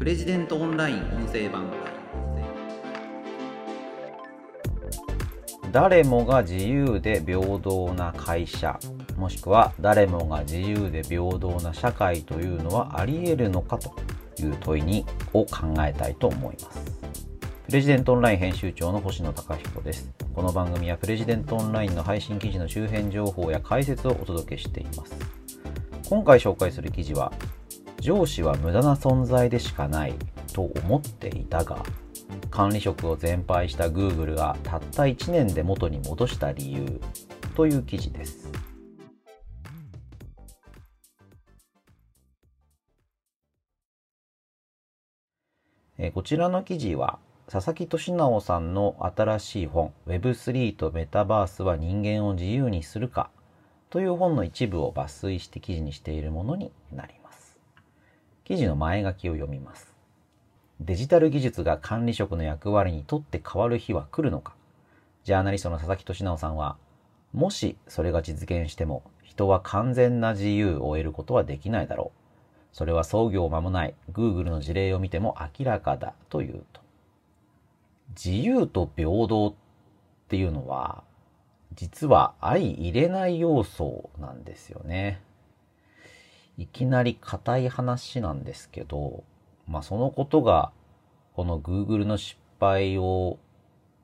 プレジデントオンライン音声版誰もが自由で平等な会社もしくは誰もが自由で平等な社会というのはあり得るのかという問いにを考えたいと思います。プレジデントオンライン編集長の星野貴彦です。この番組はプレジデントオンラインの配信記事の周辺情報や解説をお届けしています。今回紹介する記事は上司は無駄な存在でしかないと思っていたが管理職を全廃した Google がたった1年で元に戻した理由という記事ですこちらの記事は佐々木俊直さんの新しい本 Web3 とメタバースは人間を自由にするかという本の一部を抜粋して記事にしているものになります。記事の前書きを読みます。デジタル技術が管理職の役割にとって変わる日は来るのかジャーナリストの佐々木俊直さんは、もしそれが実現しても人は完全な自由を得ることはできないだろう。それは創業間もない Google の事例を見ても明らかだというと。自由と平等っていうのは、実は相入れない要素なんですよね。いきなり硬い話なんですけど、まあそのことが、この Google の失敗を、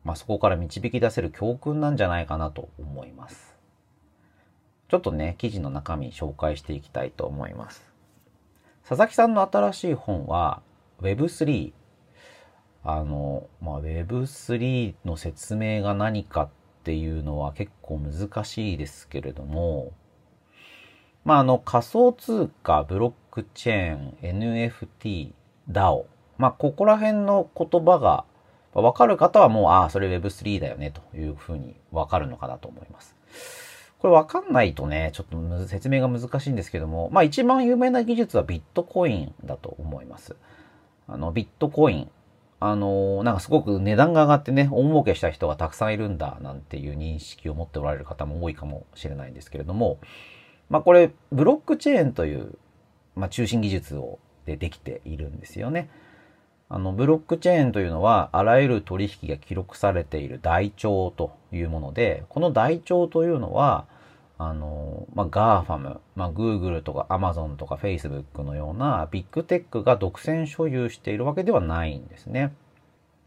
まあそこから導き出せる教訓なんじゃないかなと思います。ちょっとね、記事の中身紹介していきたいと思います。佐々木さんの新しい本は Web3 あの、まあ、Web3 の説明が何かっていうのは結構難しいですけれども、まあ、あの仮想通貨、ブロックチェーン、NFT、DAO、まあ、ここら辺の言葉がわかる方はもう、ああ、それ Web3 だよねというふうにわかるのかなと思います。これわかんないとね、ちょっと説明が難しいんですけども、まあ一番有名な技術はビットコインだと思います。あの、ビットコイン。あの、なんかすごく値段が上がってね、大儲けした人がたくさんいるんだ、なんていう認識を持っておられる方も多いかもしれないんですけれども、まあこれ、ブロックチェーンという、まあ中心技術を、でできているんですよね。あの、ブロックチェーンというのは、あらゆる取引が記録されている台帳というもので、この台帳というのは、あの、まあ、GAFAM、まあ、Google とか Amazon とか Facebook のようなビッグテックが独占所有しているわけではないんですね。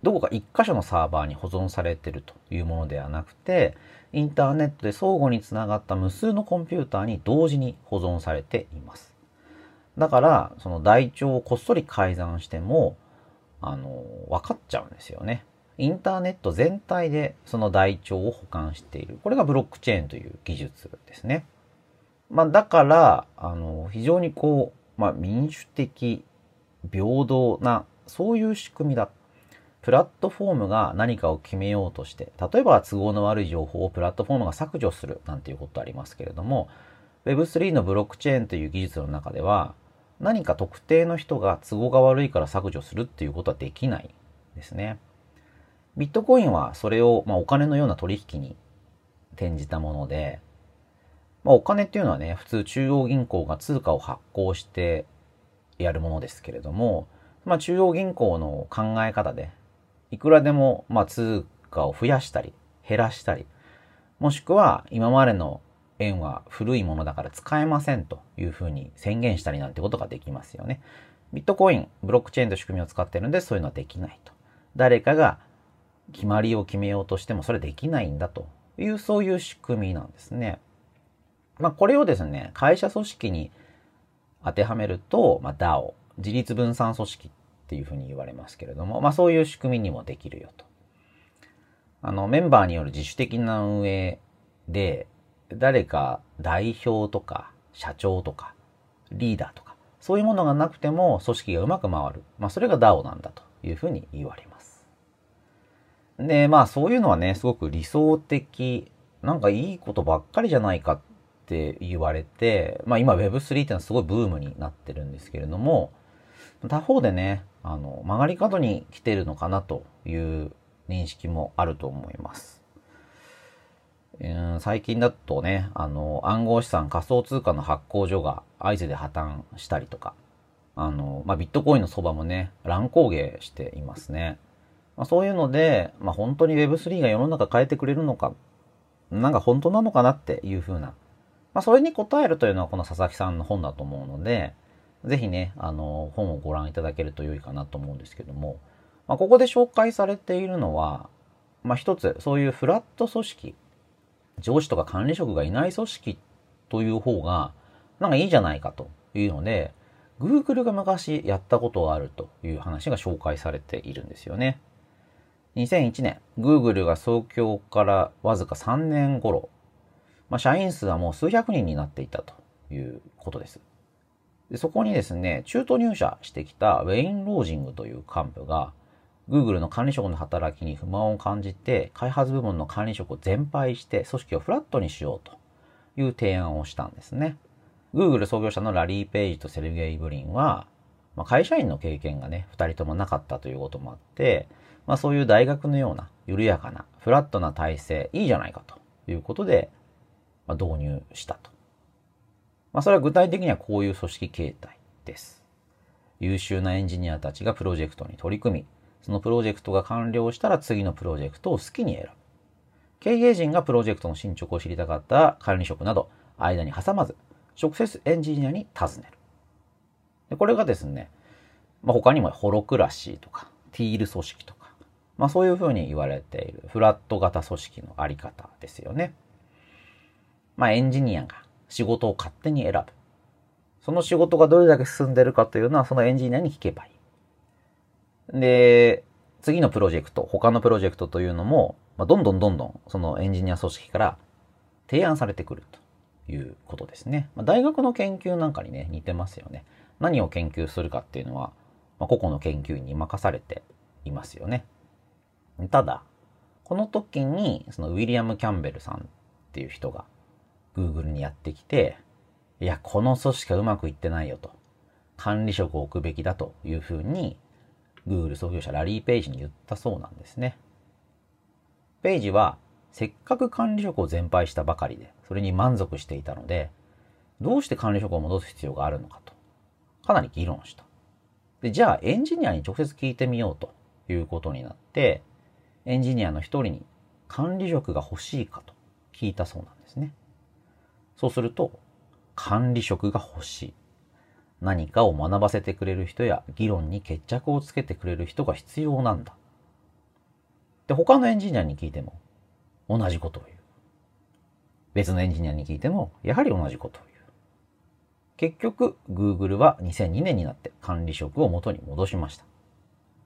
どこか一箇所のサーバーに保存されてるというものではなくて、インターネットで相互につながった無数のコンピューターに同時に保存されています。だから、その台帳をこっそり改ざんしても、あの、分かっちゃうんですよね。インターネット全体でその台帳を保管している。これがブロックチェーンという技術ですね。まあ、だから、あの、非常にこう、まあ、民主的、平等な、そういう仕組みだった。プラットフォームが何かを決めようとして、例えば都合の悪い情報をプラットフォームが削除するなんていうことありますけれども、Web3 のブロックチェーンという技術の中では、何か特定の人が都合が悪いから削除するっていうことはできないですね。ビットコインはそれを、まあ、お金のような取引に転じたもので、まあ、お金っていうのはね、普通中央銀行が通貨を発行してやるものですけれども、まあ、中央銀行の考え方で、いくらでも、まあ、通貨を増やしたり、減らしたり、もしくは今までの円は古いものだから使えませんというふうに宣言したりなんてことができますよね。ビットコイン、ブロックチェーンと仕組みを使ってるんでそういうのはできないと。誰かが決まりを決めようとしてもそれできないんだというそういう仕組みなんですね。まあこれをですね、会社組織に当てはめると、まあ、DAO、自立分散組織っていうふうに言われますけれども、まあそういう仕組みにもできるよと。あの、メンバーによる自主的な運営で、誰か代表とか社長とかリーダーとか、そういうものがなくても組織がうまく回る。まあそれが DAO なんだというふうに言われます。で、まあそういうのはね、すごく理想的、なんかいいことばっかりじゃないかって言われて、まあ今 Web3 ってのはすごいブームになってるんですけれども、他方でね、あの、曲がり角に来てるのかなという認識もあると思います。最近だとね、あの、暗号資産仮想通貨の発行所が合図で破綻したりとか、あの、まあ、ビットコインの相場もね、乱高下していますね。まあ、そういうので、まあ、本当に Web3 が世の中変えてくれるのか、なんか本当なのかなっていうふうな、まあ、それに答えるというのはこの佐々木さんの本だと思うので、ぜひね、あの、本をご覧いただけると良いかなと思うんですけども、まあ、ここで紹介されているのは、まあ、一つ、そういうフラット組織、上司とか管理職がいない組織という方が、なんかいいじゃないかというので、Google が昔やったことがあるという話が紹介されているんですよね。2001年、Google が創業からわずか3年頃、まあ、社員数はもう数百人になっていたということです。でそこにですね、中途入社してきたウェイン・ロージングという幹部が、Google の管理職の働きに不満を感じて、開発部門の管理職を全廃して組織をフラットにしようという提案をしたんですね。Google 創業者のラリー・ペイジとセルゲイ・ブリンは、まあ、会社員の経験がね、二人ともなかったということもあって、まあそういう大学のような緩やかなフラットな体制いいじゃないかということで、まあ、導入したと。まあそれは具体的にはこういう組織形態です。優秀なエンジニアたちがプロジェクトに取り組み、そのプロジェクトが完了したら次のプロジェクトを好きに選ぶ。経営陣がプロジェクトの進捗を知りたかった管理職など、間に挟まず、直接エンジニアに尋ねる。でこれがですね、まあ、他にもホロクラシーとか、ティール組織とか、まあそういうふうに言われているフラット型組織のあり方ですよね。まあエンジニアが仕事を勝手に選ぶ。その仕事がどれだけ進んでるかというのはそのエンジニアに聞けばいい。で、次のプロジェクト、他のプロジェクトというのも、まあ、どんどんどんどんそのエンジニア組織から提案されてくるということですね。まあ、大学の研究なんかにね、似てますよね。何を研究するかっていうのは、まあ、個々の研究員に任されていますよね。ただ、この時に、そのウィリアム・キャンベルさんっていう人が Google にやってきて、いや、この組織はうまくいってないよと。管理職を置くべきだというふうに、Google 創業者ラリー・ペイジに言ったそうなんですね。ペイジは、せっかく管理職を全廃したばかりで、それに満足していたので、どうして管理職を戻す必要があるのかと、かなり議論した。で、じゃあエンジニアに直接聞いてみようということになって、エンジニアの一人に管理職が欲しいかと聞いたそうなんですね。そうすると、管理職が欲しい。何かを学ばせてくれる人や議論に決着をつけてくれる人が必要なんだ。で、他のエンジニアに聞いても同じことを言う。別のエンジニアに聞いてもやはり同じことを言う。結局、Google は2002年になって管理職を元に戻しました。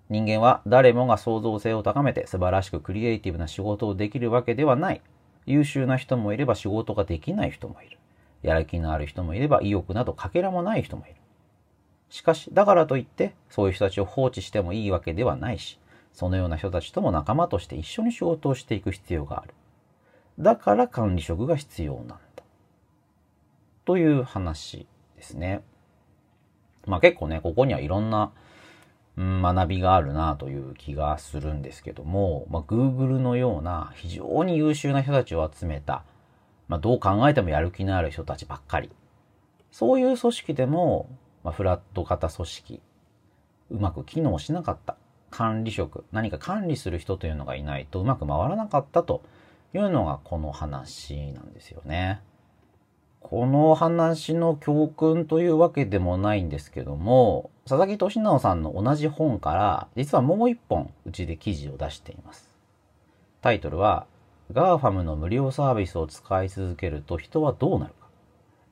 人間は誰もが創造性を高めて素晴らしくクリエイティブな仕事をできるわけではない。優秀な人もいれば仕事ができない人もいる。やる気のある人もいれば意欲などかけらもない人もいる。しかし、だからといって、そういう人たちを放置してもいいわけではないし、そのような人たちとも仲間として一緒に仕事をしていく必要がある。だから管理職が必要なんだ。という話ですね。まあ結構ね、ここにはいろんな学びがあるなという気がするんですけども、まあ、Google のような非常に優秀な人たちを集めた、まあ、どう考えてもやる気のある人たちばっかり。そういう組織でも、まあ、フラット型組織、うまく機能しなかった。管理職、何か管理する人というのがいないとうまく回らなかったというのがこの話なんですよね。この話の教訓というわけでもないんですけども、佐々木俊直さんの同じ本から、実はもう一本うちで記事を出しています。タイトルは、GAFAM の無料サービスを使い続けると人はどうなるか。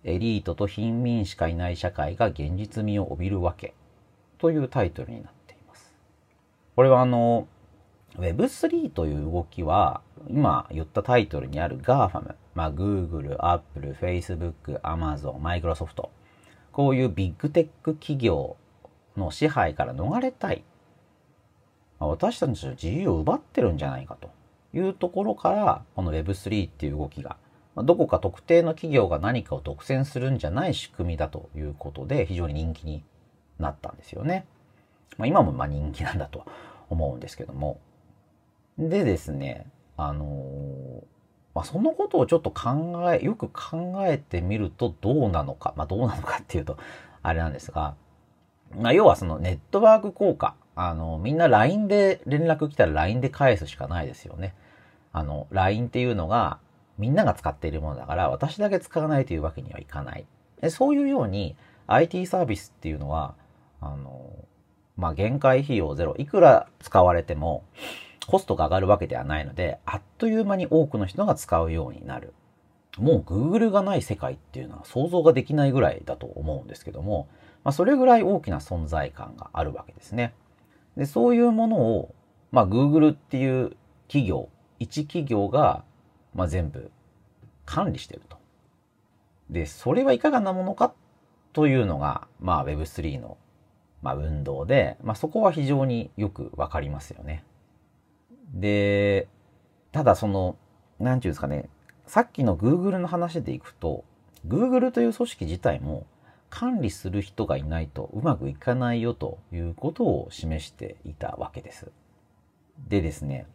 エリートと貧民しかいない社会が現実味を帯びるわけ。というタイトルになっています。これはあの、Web3 という動きは、今言ったタイトルにある GAFAM、まあ、Google、Apple、Facebook、Amazon、Microsoft、こういうビッグテック企業の支配から逃れたい。私たちの自由を奪ってるんじゃないかというところから、この Web3 っていう動きが、どこか特定の企業が何かを独占するんじゃない仕組みだということで非常に人気になったんですよね。まあ、今もま人気なんだと思うんですけども。でですね、あのー、まあ、そのことをちょっと考え、よく考えてみるとどうなのか、まあ、どうなのかっていうと、あれなんですが、まあ、要はそのネットワーク効果。あの、みんな LINE で連絡来たら LINE で返すしかないですよね。あの、LINE っていうのがみんなが使っているものだから私だけ使わないというわけにはいかない。そういうように IT サービスっていうのは、あの、まあ、限界費用ゼロ。いくら使われてもコストが上がるわけではないので、あっという間に多くの人が使うようになる。もう Google がない世界っていうのは想像ができないぐらいだと思うんですけども、まあ、それぐらい大きな存在感があるわけですね。で、そういうものを、まあ、Google っていう企業、一企業が、まあ、全部管理してると。で、それはいかがなものかというのが、まあ Web3 の、まあ、運動で、まあそこは非常によくわかりますよね。で、ただその、なんていうんですかね、さっきの Google の話でいくと、Google という組織自体も管理する人がいないとうまくいかないよということを示していたわけです。でですね、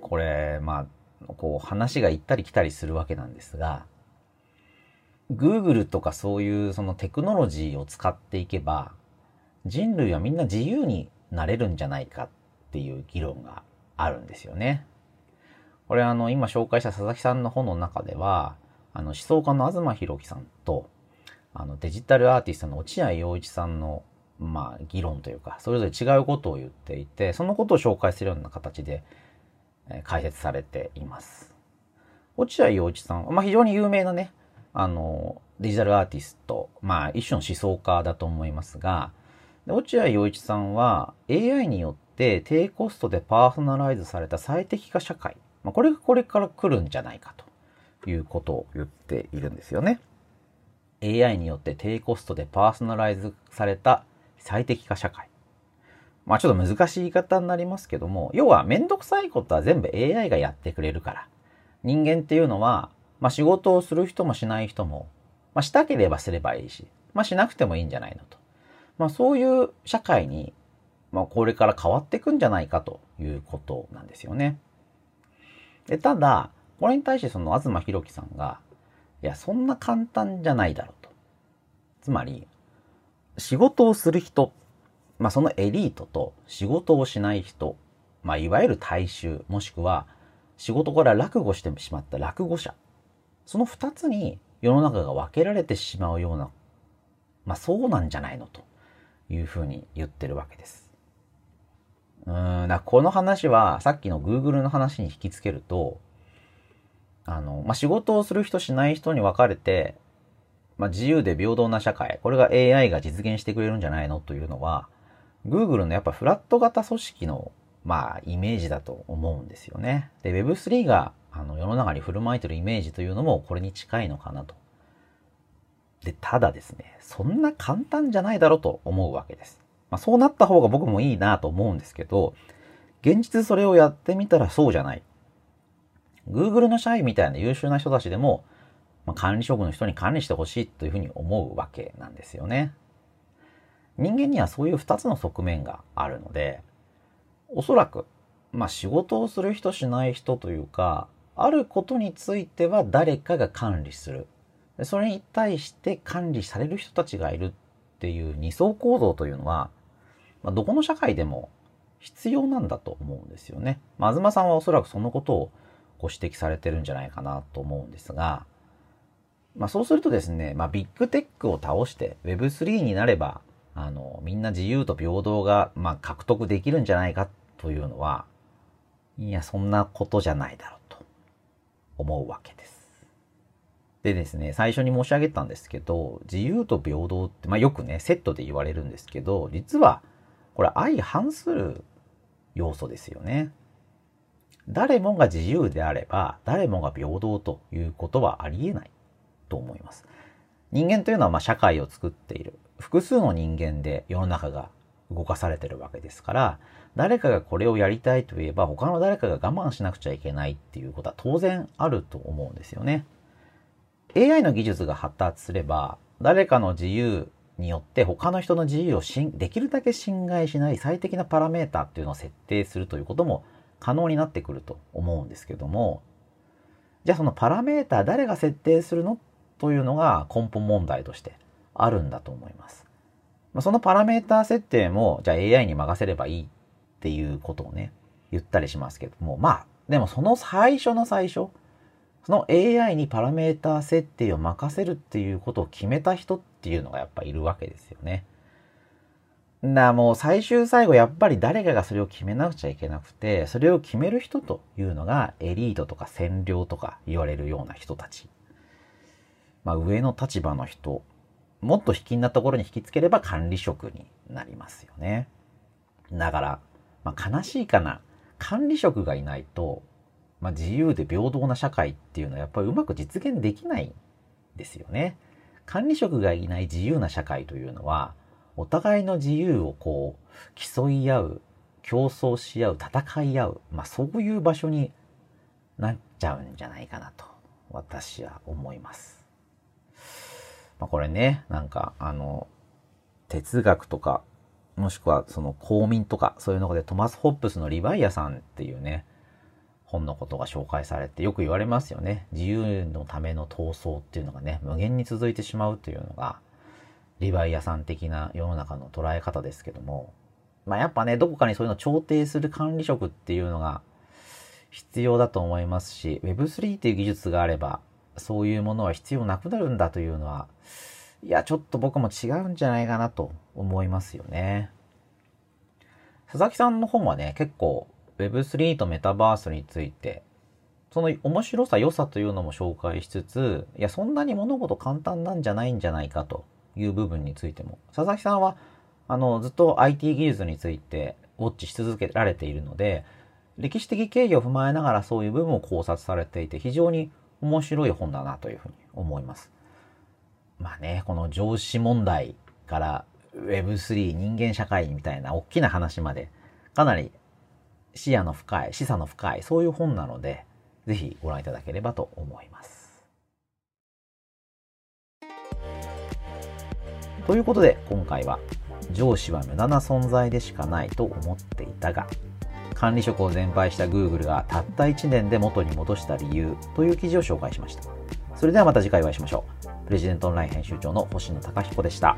これ、まあ、こう話が行ったり来たりするわけなんですが、Google とかそういうそのテクノロジーを使っていけば、人類はみんな自由になれるんじゃないかっていう議論があるんですよね。これあの、今紹介した佐々木さんの本の中では、あの、思想家の東博樹さんと、あの、デジタルアーティストの落合陽一さんの、まあ、議論というか、それぞれ違うことを言っていて、そのことを紹介するような形で、え解説されています。落合陽一さん、まあ、非常に有名なね、あの、デジタルアーティスト、まあ一種の思想家だと思いますが、落合陽一さんは AI によって低コストでパーソナライズされた最適化社会、まあ、これがこれから来るんじゃないかということを言っているんですよね。AI によって低コストでパーソナライズされた最適化社会。まあちょっと難しい言い方になりますけども、要はめんどくさいことは全部 AI がやってくれるから。人間っていうのはまあ仕事をする人もしない人も、まあしたければすればいいし、まあしなくてもいいんじゃないのと。まあそういう社会に、まあこれから変わっていくんじゃないかということなんですよね。で、ただ、これに対してその東博樹さんが、いや、そんな簡単じゃないだろうと。つまり、仕事をする人、まあそのエリートと仕事をしない人、まあいわゆる大衆、もしくは仕事から落語してしまった落語者その二つに世の中が分けられてしまうような、まあそうなんじゃないのというふうに言ってるわけです。うん、だこの話はさっきの Google の話に引きつけると、あの、まあ、仕事をする人しない人に分かれて、まあ、自由で平等な社会、これが AI が実現してくれるんじゃないのというのは、Google のやっぱフラット型組織の、まあ、イメージだと思うんですよね。で、Web3 があの世の中に振る舞いてるイメージというのもこれに近いのかなと。で、ただですね、そんな簡単じゃないだろうと思うわけです。まあ、そうなった方が僕もいいなと思うんですけど、現実それをやってみたらそうじゃない。Google の社員みたいな優秀な人たちでも、まあ、管理職の人に管理してほしいというふうに思うわけなんですよね。人間にはそういう二つの側面があるので、おそらく、まあ仕事をする人しない人というか、あることについては誰かが管理する。それに対して管理される人たちがいるっていう二層構造というのは、まあ、どこの社会でも必要なんだと思うんですよね。まあ、東さんはおそらくそのことをご指摘されてるんじゃないかなと思うんですが、まあ、そうするとですね、まあ、ビッグテックを倒して Web3 になれば、あの、みんな自由と平等が、まあ、獲得できるんじゃないかというのは、いや、そんなことじゃないだろうと。思うわけです。でですね、最初に申し上げたんですけど、自由と平等って、まあよくね、セットで言われるんですけど、実は、これ相反する要素ですよね。誰もが自由であれば、誰もが平等ということはありえないと思います。人間というのはまあ社会を作っている。複数の人間で世の中が動かされてるわけですから、誰かがこれをやりたいと言えば他の誰かが我慢しなくちゃいけないっていうことは当然あると思うんですよね。AI の技術が発達すれば誰かの自由によって他の人の自由をできるだけ侵害しない最適なパラメータっていうのを設定するということも可能になってくると思うんですけどもじゃあそのパラメータ誰が設定するのというのが根本問題としてあるんだと思います。ま、そのパラメータ設定も、じゃあ AI に任せればいいっていうことをね、言ったりしますけども、まあ、でもその最初の最初、その AI にパラメータ設定を任せるっていうことを決めた人っていうのがやっぱいるわけですよね。な、もう最終最後やっぱり誰かがそれを決めなくちゃいけなくて、それを決める人というのがエリートとか占領とか言われるような人たち。まあ上の立場の人、もっと引きなところに引きつければ管理職になりますよね。だから、まあ悲しいかな。管理職がいないと、まあ自由で平等な社会っていうのはやっぱりうまく実現できないんですよね。管理職がいない自由な社会というのは、お互いの自由をこう、競い合う、競争し合う、戦い合う、まあそういう場所になっちゃうんじゃないかなと、私は思います。まあこれね、なんか、あの、哲学とか、もしくはその公民とか、そういうのでトマス・ホップスのリヴァイアさんっていうね、本のことが紹介されてよく言われますよね。自由のための闘争っていうのがね、無限に続いてしまうというのが、リヴァイアさん的な世の中の捉え方ですけども、まあやっぱね、どこかにそういうのを調停する管理職っていうのが必要だと思いますし、Web3 っていう技術があれば、そういうものは必要なくなるんだというのは、いや、ちょっと僕も違うんじゃないかなと思いますよね。佐々木さんの本はね、結構 Web3 とメタバースについて、その面白さ、良さというのも紹介しつつ、いや、そんなに物事簡単なんじゃないんじゃないかという部分についても、佐々木さんは、あの、ずっと IT 技術についてウォッチし続けられているので、歴史的経緯を踏まえながらそういう部分を考察されていて、非常に面白い本だなというふうに思います。まあね、この上司問題から Web3 人間社会みたいな大きな話まで、かなり視野の深い、示唆の深い、そういう本なので、ぜひご覧いただければと思います。ということで今回は上司は無駄な存在でしかないと思っていたが管理職を全廃した Google がたった1年で元に戻した理由という記事を紹介しました。それではまた次回お会いしましょう。プレジデントオンライン編集長の星野貴彦でした。